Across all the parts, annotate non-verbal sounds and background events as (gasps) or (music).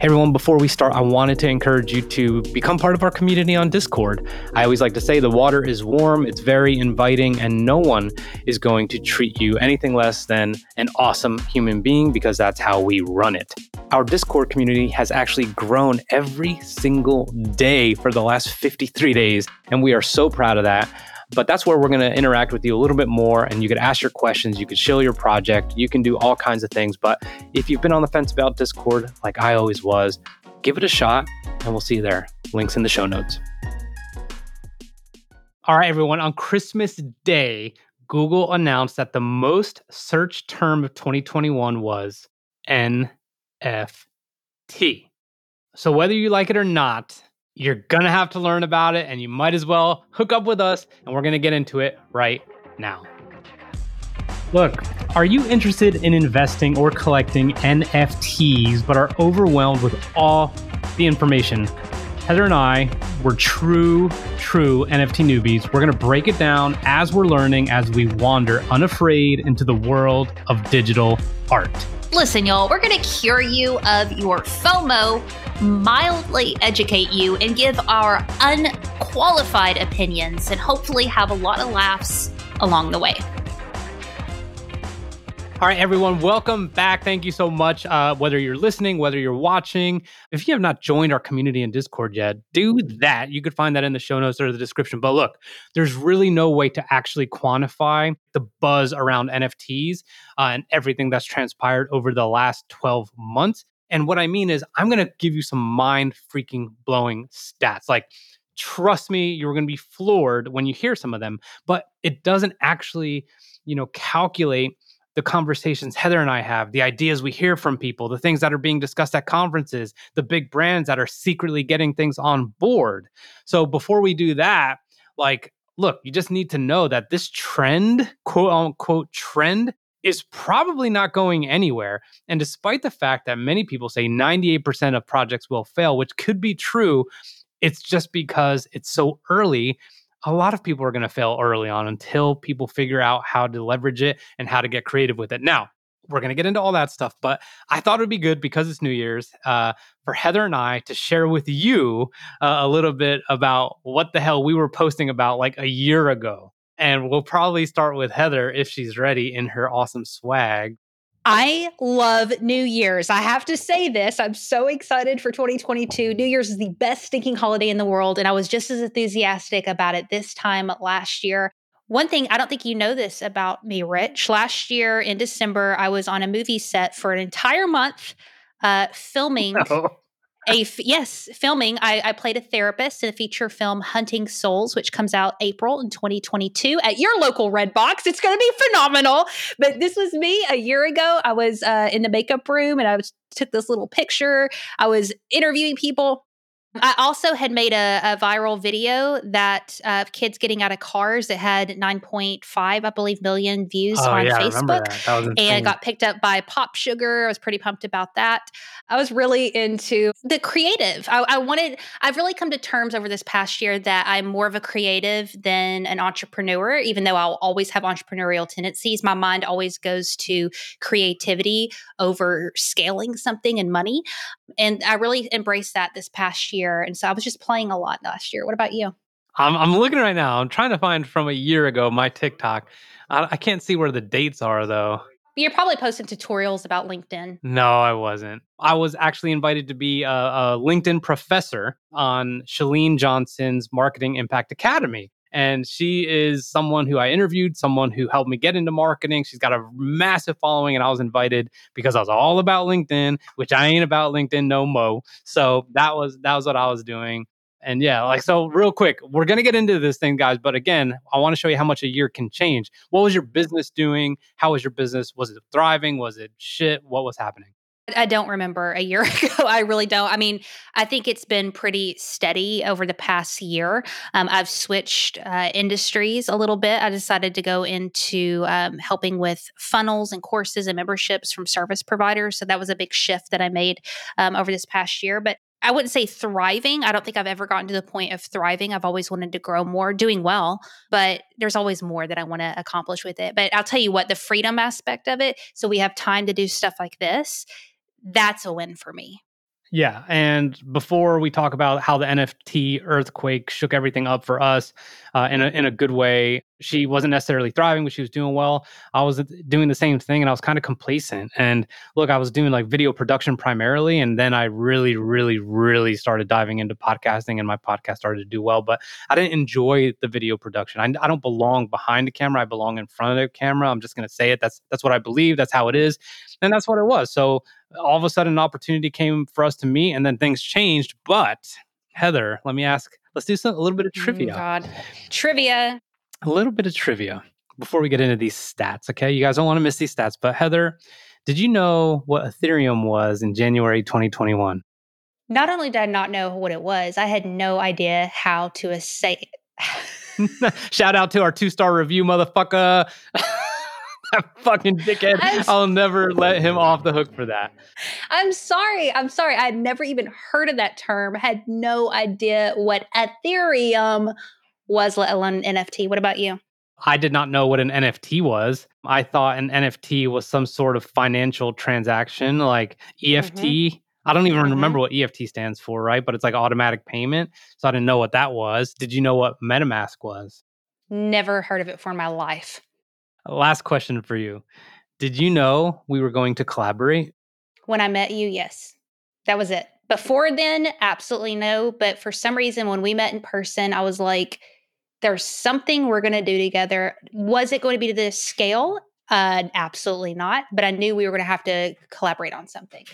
Hey everyone, before we start, I wanted to encourage you to become part of our community on Discord. I always like to say the water is warm, it's very inviting, and no one is going to treat you anything less than an awesome human being because that's how we run it. Our Discord community has actually grown every single day for the last 53 days, and we are so proud of that. But that's where we're going to interact with you a little bit more and you could ask your questions, you could show your project, you can do all kinds of things. But if you've been on the fence about Discord, like I always was, give it a shot and we'll see you there. Links in the show notes. All right, everyone. On Christmas Day, Google announced that the most searched term of 2021 was NFT. So, whether you like it or not, you're going to have to learn about it, and you might as well hook up with us, and we're going to get into it right now. Look, are you interested in investing or collecting NFTs but are overwhelmed with all the information? Heather and I, we're true, true NFT newbies. We're going to break it down as we're learning as we wander unafraid into the world of digital art. Listen, y'all, we're going to cure you of your FOMO, mildly educate you, and give our unqualified opinions, and hopefully have a lot of laughs along the way. All right, everyone, welcome back. Thank you so much. Uh, whether you're listening, whether you're watching, if you have not joined our community in Discord yet, do that. You could find that in the show notes or the description. But look, there's really no way to actually quantify the buzz around NFTs uh, and everything that's transpired over the last 12 months. And what I mean is, I'm going to give you some mind freaking blowing stats. Like, trust me, you're going to be floored when you hear some of them, but it doesn't actually, you know, calculate the conversations Heather and I have, the ideas we hear from people, the things that are being discussed at conferences, the big brands that are secretly getting things on board. So before we do that, like, look, you just need to know that this trend, quote unquote, trend is probably not going anywhere. And despite the fact that many people say 98% of projects will fail, which could be true, it's just because it's so early a lot of people are going to fail early on until people figure out how to leverage it and how to get creative with it. Now, we're going to get into all that stuff, but I thought it would be good because it's New Year's uh, for Heather and I to share with you uh, a little bit about what the hell we were posting about like a year ago. And we'll probably start with Heather if she's ready in her awesome swag. I love New Year's. I have to say this. I'm so excited for 2022. New Year's is the best stinking holiday in the world. And I was just as enthusiastic about it this time last year. One thing, I don't think you know this about me, Rich. Last year in December, I was on a movie set for an entire month uh, filming no (laughs) a f- yes filming. I, I played a therapist in a feature film hunting souls which comes out april in 2022 at your local Redbox. It's going to be phenomenal. But this was me a year ago. I was uh, in the makeup room and i was, took this little picture. I was interviewing people I also had made a, a viral video that uh, kids getting out of cars that had 9.5, I believe, million views oh, on yeah, Facebook. That. That and got picked up by Pop Sugar. I was pretty pumped about that. I was really into the creative. I, I wanted, I've really come to terms over this past year that I'm more of a creative than an entrepreneur, even though I'll always have entrepreneurial tendencies. My mind always goes to creativity over scaling something and money. And I really embraced that this past year. And so I was just playing a lot last year. What about you? I'm, I'm looking right now. I'm trying to find from a year ago my TikTok. I, I can't see where the dates are though. You're probably posting tutorials about LinkedIn. No, I wasn't. I was actually invited to be a, a LinkedIn professor on Chalene Johnson's Marketing Impact Academy. And she is someone who I interviewed, someone who helped me get into marketing. She's got a massive following, and I was invited because I was all about LinkedIn, which I ain't about LinkedIn no mo. So that was that was what I was doing. And yeah, like so real quick, we're gonna get into this thing, guys. But again, I want to show you how much a year can change. What was your business doing? How was your business? Was it thriving? Was it shit? What was happening? I don't remember a year (laughs) ago. I really don't. I mean, I think it's been pretty steady over the past year. Um, I've switched uh, industries a little bit. I decided to go into um, helping with funnels and courses and memberships from service providers. So that was a big shift that I made um, over this past year. But I wouldn't say thriving. I don't think I've ever gotten to the point of thriving. I've always wanted to grow more, doing well, but there's always more that I want to accomplish with it. But I'll tell you what, the freedom aspect of it. So we have time to do stuff like this that's a win for me. Yeah. And before we talk about how the NFT earthquake shook everything up for us uh, in, a, in a good way, she wasn't necessarily thriving, but she was doing well. I was doing the same thing and I was kind of complacent. And look, I was doing like video production primarily. And then I really, really, really started diving into podcasting and my podcast started to do well. But I didn't enjoy the video production. I, I don't belong behind the camera. I belong in front of the camera. I'm just going to say it. That's, that's what I believe. That's how it is. And that's what it was. So all of a sudden an opportunity came for us to meet and then things changed. But Heather, let me ask, let's do some, a little bit of mm-hmm, trivia. Oh God. Trivia. A little bit of trivia before we get into these stats. Okay. You guys don't want to miss these stats. But Heather, did you know what Ethereum was in January 2021? Not only did I not know what it was, I had no idea how to say it. (laughs) Shout out to our two star review, motherfucker. (laughs) that fucking dickhead. I'm, I'll never let him off the hook for that. I'm sorry. I'm sorry. I had never even heard of that term. Had no idea what Ethereum was, let alone an NFT. What about you? I did not know what an NFT was. I thought an NFT was some sort of financial transaction like EFT. Mm-hmm. I don't even mm-hmm. remember what EFT stands for, right? But it's like automatic payment. So I didn't know what that was. Did you know what MetaMask was? Never heard of it for my life. Last question for you. Did you know we were going to collaborate? When I met you, yes. That was it. Before then, absolutely no. But for some reason, when we met in person, I was like, there's something we're going to do together. Was it going to be to this scale? Uh, absolutely not. But I knew we were going to have to collaborate on something.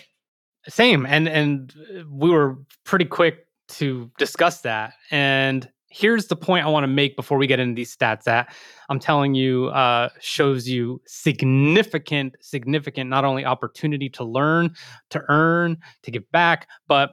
Same. And, and uh, we were pretty quick to discuss that. And here's the point I want to make before we get into these stats that I'm telling you uh, shows you significant, significant not only opportunity to learn, to earn, to give back, but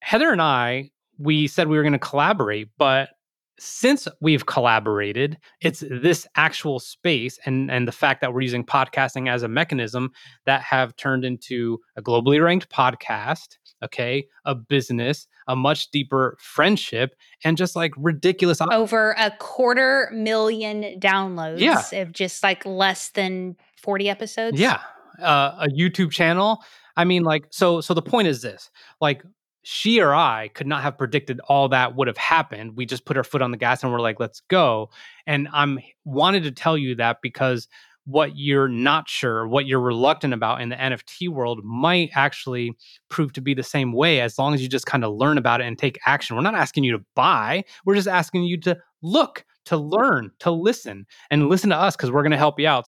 Heather and I, we said we were going to collaborate, but since we've collaborated, it's this actual space and and the fact that we're using podcasting as a mechanism that have turned into a globally ranked podcast, okay, a business, a much deeper friendship, and just like ridiculous over a quarter million downloads yeah. of just like less than 40 episodes. Yeah. Uh, a YouTube channel. I mean, like, so so the point is this like she or I could not have predicted all that would have happened. We just put our foot on the gas and we're like, let's go. And I'm wanted to tell you that because what you're not sure, what you're reluctant about in the NFT world might actually prove to be the same way as long as you just kind of learn about it and take action. We're not asking you to buy, we're just asking you to look, to learn, to listen, and listen to us because we're going to help you out.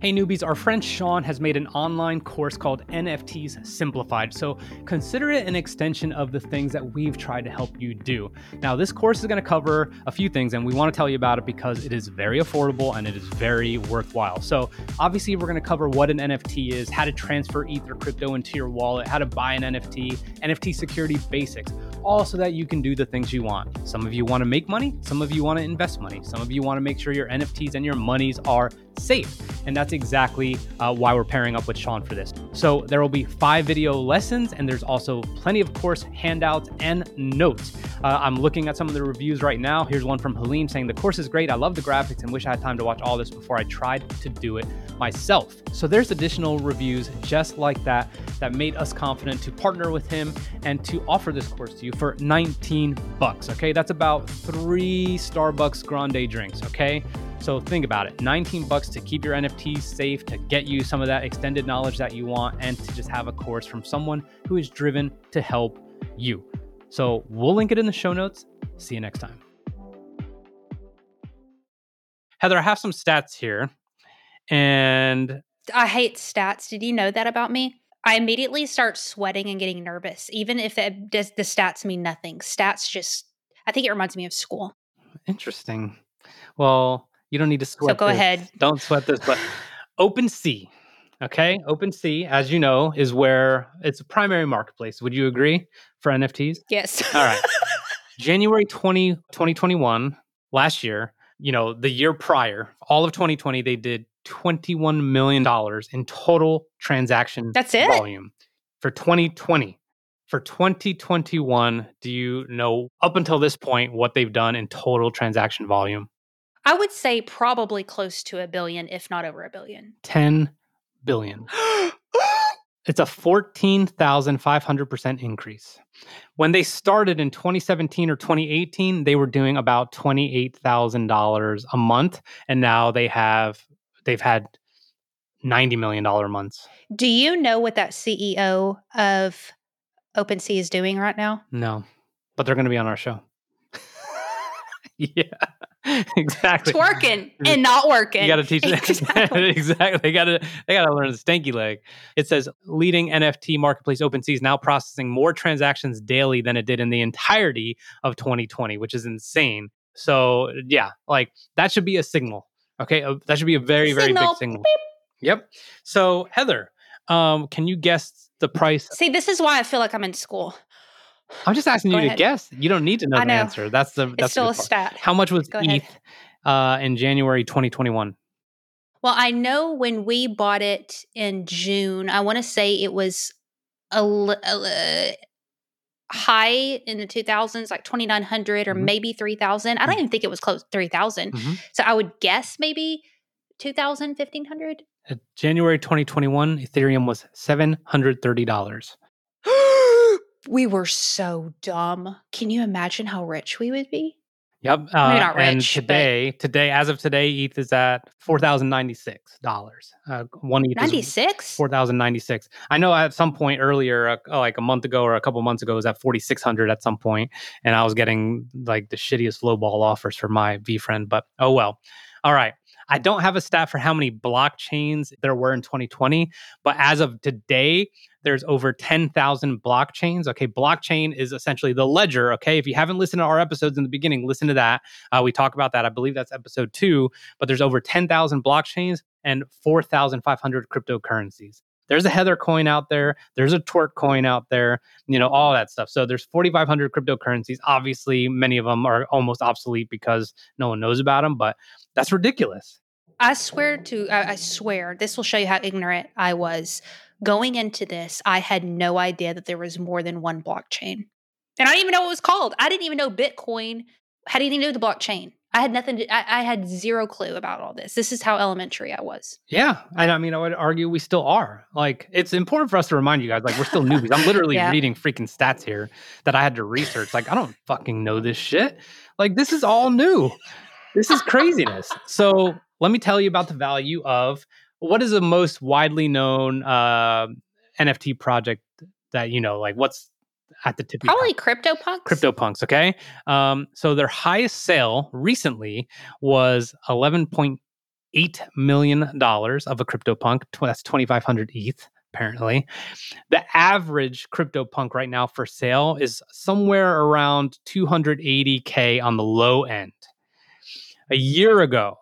Hey newbies, our friend Sean has made an online course called NFTs Simplified. So consider it an extension of the things that we've tried to help you do. Now, this course is going to cover a few things, and we want to tell you about it because it is very affordable and it is very worthwhile. So, obviously, we're going to cover what an NFT is, how to transfer Ether crypto into your wallet, how to buy an NFT, NFT security basics, all so that you can do the things you want. Some of you want to make money, some of you want to invest money, some of you want to make sure your NFTs and your monies are safe. And that's exactly uh, why we're pairing up with Sean for this. So there will be five video lessons, and there's also plenty of course handouts and notes. Uh, I'm looking at some of the reviews right now. Here's one from Helene saying, The course is great. I love the graphics and wish I had time to watch all this before I tried to do it myself. So there's additional reviews just like that that made us confident to partner with him and to offer this course to you for 19 bucks. Okay, that's about three Starbucks Grande drinks. Okay. So think about it 19 bucks to keep your NFTs safe, to get you some of that extended knowledge that you want, and to just have a course from someone who is driven to help you. So we'll link it in the show notes. See you next time. Heather, I have some stats here. And I hate stats. Did you know that about me? I immediately start sweating and getting nervous, even if it does, the stats mean nothing. Stats just, I think it reminds me of school. Interesting. Well, you don't need to sweat. So go this. ahead. Don't sweat this, but OpenSea. Okay, OpenSea, as you know, is where it's a primary marketplace. Would you agree for NFTs? Yes. All right. (laughs) January 20, 2021, last year, you know, the year prior, all of 2020, they did $21 million in total transaction That's it? volume for 2020. For 2021, do you know up until this point what they've done in total transaction volume? I would say probably close to a billion, if not over a billion. 10 billion. (gasps) It's a 14,500% increase. When they started in 2017 or 2018, they were doing about $28,000 a month and now they have they've had 90 million dollar months. Do you know what that CEO of OpenSea is doing right now? No. But they're going to be on our show. (laughs) (laughs) yeah. (laughs) exactly. Twerking and not working. You got to teach (laughs) (laughs) exactly. exactly. They got to they got to learn the stanky leg. It says leading NFT marketplace OpenSea is now processing more transactions daily than it did in the entirety of 2020, which is insane. So yeah, like that should be a signal. Okay, uh, that should be a very signal. very big signal. Beep. Yep. So Heather, um, can you guess the price? See, this is why I feel like I'm in school. I'm just asking Go you ahead. to guess. You don't need to know, know. the answer. That's the that's it's still a stat. How much was Go ETH uh, in January 2021? Well, I know when we bought it in June, I want to say it was a, a, high in the 2000s, like 2900 or mm-hmm. maybe 3000. I don't mm-hmm. even think it was close 3000. Mm-hmm. So I would guess maybe 2000, 1500. January 2021, Ethereum was $730. We were so dumb. Can you imagine how rich we would be? Yep. Uh, rich, and today, but... today, as of today, ETH is at four thousand ninety six dollars. Uh, one ETH ninety six. Four thousand ninety six. I know at some point earlier, uh, like a month ago or a couple months ago, it was at forty six hundred at some point, and I was getting like the shittiest lowball offers for my VeeFriend. But oh well. All right. I don't have a stat for how many blockchains there were in 2020, but as of today, there's over 10,000 blockchains. Okay, blockchain is essentially the ledger. Okay, if you haven't listened to our episodes in the beginning, listen to that. Uh, we talk about that. I believe that's episode two, but there's over 10,000 blockchains and 4,500 cryptocurrencies. There's a Heather coin out there. There's a Twerk coin out there. You know all that stuff. So there's 4,500 cryptocurrencies. Obviously, many of them are almost obsolete because no one knows about them. But that's ridiculous. I swear to, I, I swear, this will show you how ignorant I was. Going into this, I had no idea that there was more than one blockchain. And I didn't even know what it was called. I didn't even know Bitcoin had anything to do with the blockchain. I had nothing to, I, I, had zero clue about all this. This is how elementary I was. Yeah. And I mean, I would argue we still are. Like, it's important for us to remind you guys, like, we're still newbies. I'm literally (laughs) yeah. reading freaking stats here that I had to research. Like, I don't fucking know this shit. Like, this is all new. This is craziness. (laughs) so let me tell you about the value of what is the most widely known uh, NFT project that you know, like what's at the tip? Probably CryptoPunks. CryptoPunks, okay. Um, so their highest sale recently was eleven point eight million dollars of a CryptoPunk. That's twenty five hundred ETH. Apparently, the average CryptoPunk right now for sale is somewhere around 280k on the low end. A year ago,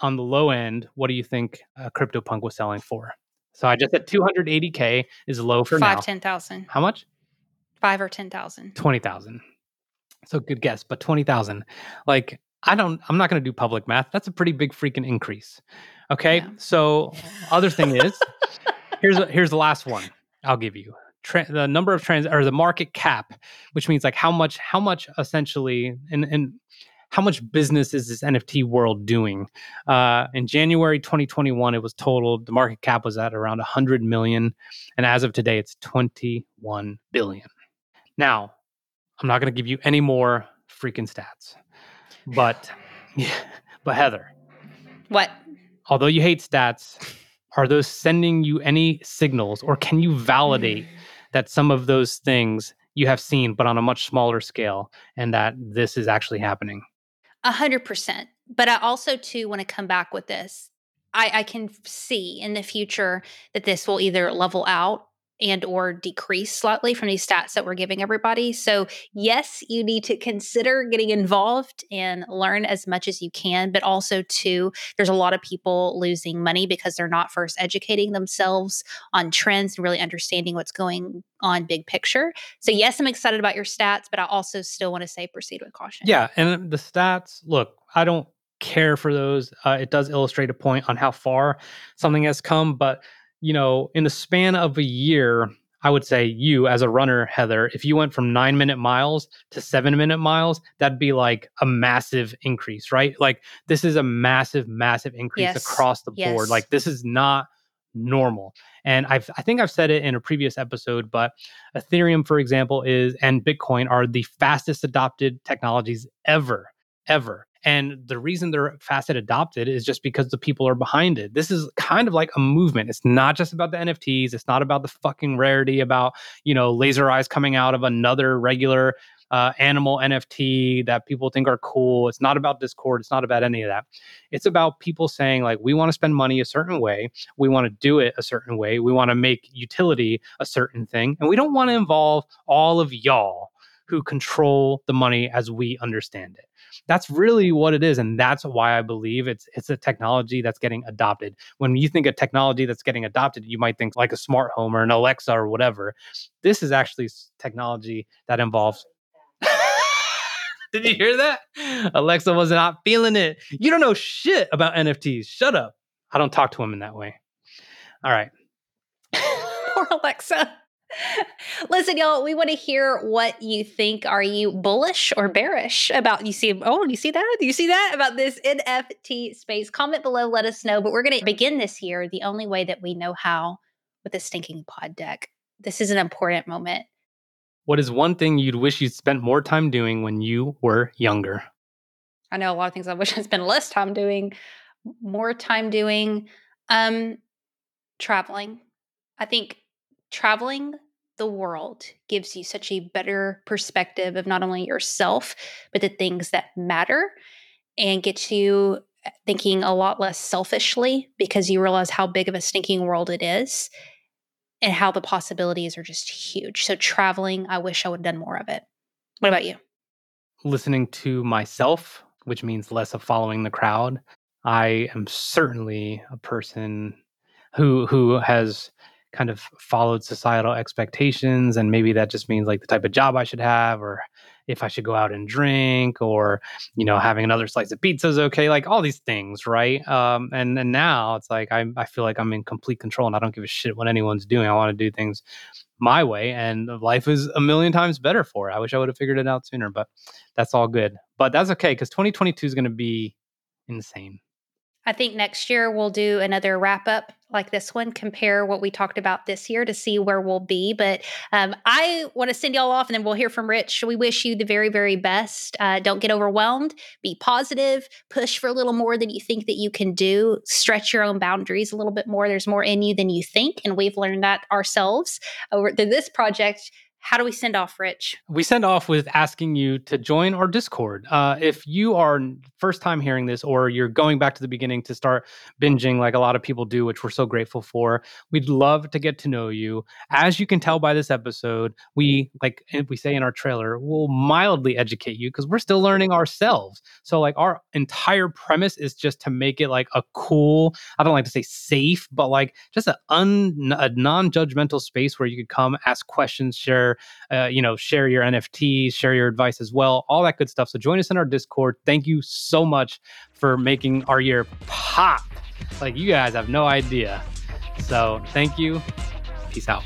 on the low end, what do you think a CryptoPunk was selling for? So I just said 280k is low for five now. ten thousand. How much? Five or ten thousand. Twenty thousand. So good guess, but twenty thousand. Like I don't. I'm not going to do public math. That's a pretty big freaking increase. Okay. Yeah. So other thing is, (laughs) here's here's the last one. I'll give you. Tra- the number of trans or the market cap, which means like how much how much essentially and and how much business is this NFT world doing? Uh, in January 2021, it was totaled the market cap was at around 100 million, and as of today, it's 21 billion. Now, I'm not going to give you any more freaking stats, but (sighs) yeah, (laughs) but Heather, what? Although you hate stats, are those sending you any signals, or can you validate (sighs) that some of those things you have seen, but on a much smaller scale, and that this is actually happening? A hundred percent. But I also too want to come back with this. I, I can see in the future that this will either level out and or decrease slightly from these stats that we're giving everybody. So, yes, you need to consider getting involved and learn as much as you can, but also too there's a lot of people losing money because they're not first educating themselves on trends and really understanding what's going on big picture. So, yes, I'm excited about your stats, but I also still want to say proceed with caution. Yeah, and the stats, look, I don't care for those. Uh, it does illustrate a point on how far something has come, but you know, in the span of a year, I would say you as a runner, Heather, if you went from nine minute miles to seven minute miles, that'd be like a massive increase, right? Like this is a massive, massive increase yes. across the yes. board. Like this is not normal. And I've, I think I've said it in a previous episode, but Ethereum, for example, is and Bitcoin are the fastest adopted technologies ever, ever. And the reason they're fastest adopted is just because the people are behind it. This is kind of like a movement. It's not just about the NFTs. It's not about the fucking rarity about, you know, laser eyes coming out of another regular uh, animal NFT that people think are cool. It's not about Discord. It's not about any of that. It's about people saying, like, we want to spend money a certain way. We want to do it a certain way. We want to make utility a certain thing. And we don't want to involve all of y'all who control the money as we understand it. That's really what it is, and that's why I believe it's it's a technology that's getting adopted. When you think of technology that's getting adopted, you might think like a smart home or an Alexa or whatever. This is actually technology that involves (laughs) did you hear that? Alexa was not feeling it. You don't know shit about NFTs. Shut up. I don't talk to him in that way. All right. (laughs) Poor Alexa. (laughs) Listen, y'all, we want to hear what you think. Are you bullish or bearish about you see oh, you see that? Do you see that about this NFT space? Comment below, let us know. But we're gonna begin this year the only way that we know how with a stinking pod deck. This is an important moment. What is one thing you'd wish you'd spent more time doing when you were younger? I know a lot of things I wish I'd spent less time doing, more time doing. Um, traveling. I think traveling the world gives you such a better perspective of not only yourself, but the things that matter and gets you uh, thinking a lot less selfishly because you realize how big of a stinking world it is and how the possibilities are just huge. So traveling, I wish I would have done more of it. What about you? Listening to myself, which means less of following the crowd. I am certainly a person who who has kind of followed societal expectations and maybe that just means like the type of job I should have or if I should go out and drink or you know having another slice of pizza is okay like all these things right? Um and and now it's like I I feel like I'm in complete control and I don't give a shit what anyone's doing. I want to do things my way and life is a million times better for it. I wish I would have figured it out sooner but that's all good. But that's okay cuz 2022 is going to be insane. I think next year we'll do another wrap up like this one, compare what we talked about this year to see where we'll be. But um, I want to send y'all off and then we'll hear from Rich. We wish you the very, very best. Uh, don't get overwhelmed. Be positive. Push for a little more than you think that you can do. Stretch your own boundaries a little bit more. There's more in you than you think. And we've learned that ourselves over through this project how do we send off, Rich? We send off with asking you to join our Discord. Uh, if you are first time hearing this, or you're going back to the beginning to start binging, like a lot of people do, which we're so grateful for, we'd love to get to know you. As you can tell by this episode, we like we say in our trailer, will mildly educate you because we're still learning ourselves. So, like, our entire premise is just to make it like a cool. I don't like to say safe, but like just a, un, a non-judgmental space where you could come, ask questions, share uh, you know, share your NFTs, share your advice as well, all that good stuff. So join us in our Discord. Thank you so much for making our year pop. Like you guys have no idea. So thank you. Peace out.